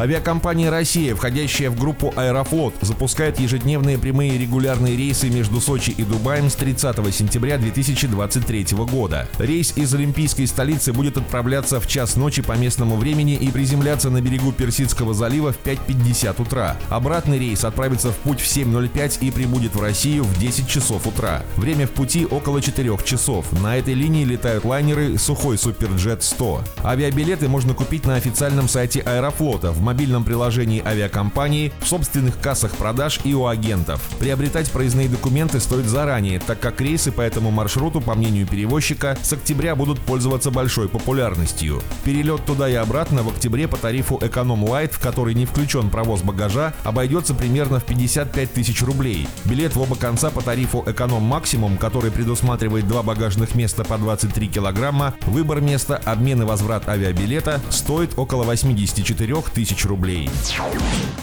Авиакомпания «Россия», входящая в группу «Аэрофлот», запускает ежедневные прямые регулярные рейсы между Сочи и Дубаем с 30 сентября 2023 года. Рейс из олимпийской столицы будет отправляться в час ночи по местному времени и приземляться на берегу Персидского залива в 5.50 утра. Обратный рейс отправится в путь в 7.05 и прибудет в Россию в 10 часов утра. Время в пути около 4 часов. На этой линии летают лайнеры «Сухой Суперджет 100». Авиабилеты можно купить на официальном сайте Аэрофлота в мобильном приложении авиакомпании, в собственных кассах продаж и у агентов. Приобретать проездные документы стоит заранее, так как рейсы по этому маршруту, по мнению перевозчика, с октября будут пользоваться большой популярностью. Перелет туда и обратно в октябре по тарифу Эконом Лайт, в который не включен провоз багажа, обойдется примерно в 55 тысяч рублей. Билет в оба конца по тарифу Эконом Максимум, который предусматривает два багажных места по 23 килограмма, выбор места, обмен и возврат авиабилета стоит около 84 тысяч тысяч рублей.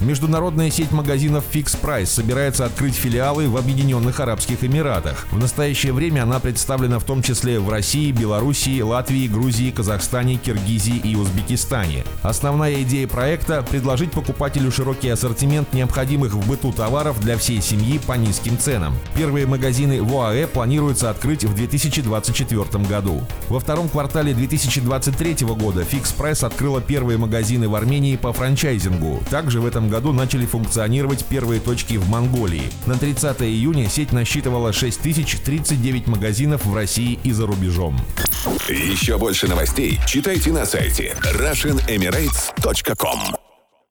Международная сеть магазинов Fix Price собирается открыть филиалы в Объединенных Арабских Эмиратах. В настоящее время она представлена в том числе в России, Белоруссии, Латвии, Грузии, Казахстане, Киргизии и Узбекистане. Основная идея проекта – предложить покупателю широкий ассортимент необходимых в быту товаров для всей семьи по низким ценам. Первые магазины в ОАЭ планируется открыть в 2024 году. Во втором квартале 2023 года Fix Price открыла первые магазины в Армении франчайзингу. Также в этом году начали функционировать первые точки в Монголии. На 30 июня сеть насчитывала 6039 магазинов в России и за рубежом. Еще больше новостей читайте на сайте RussianEmirates.com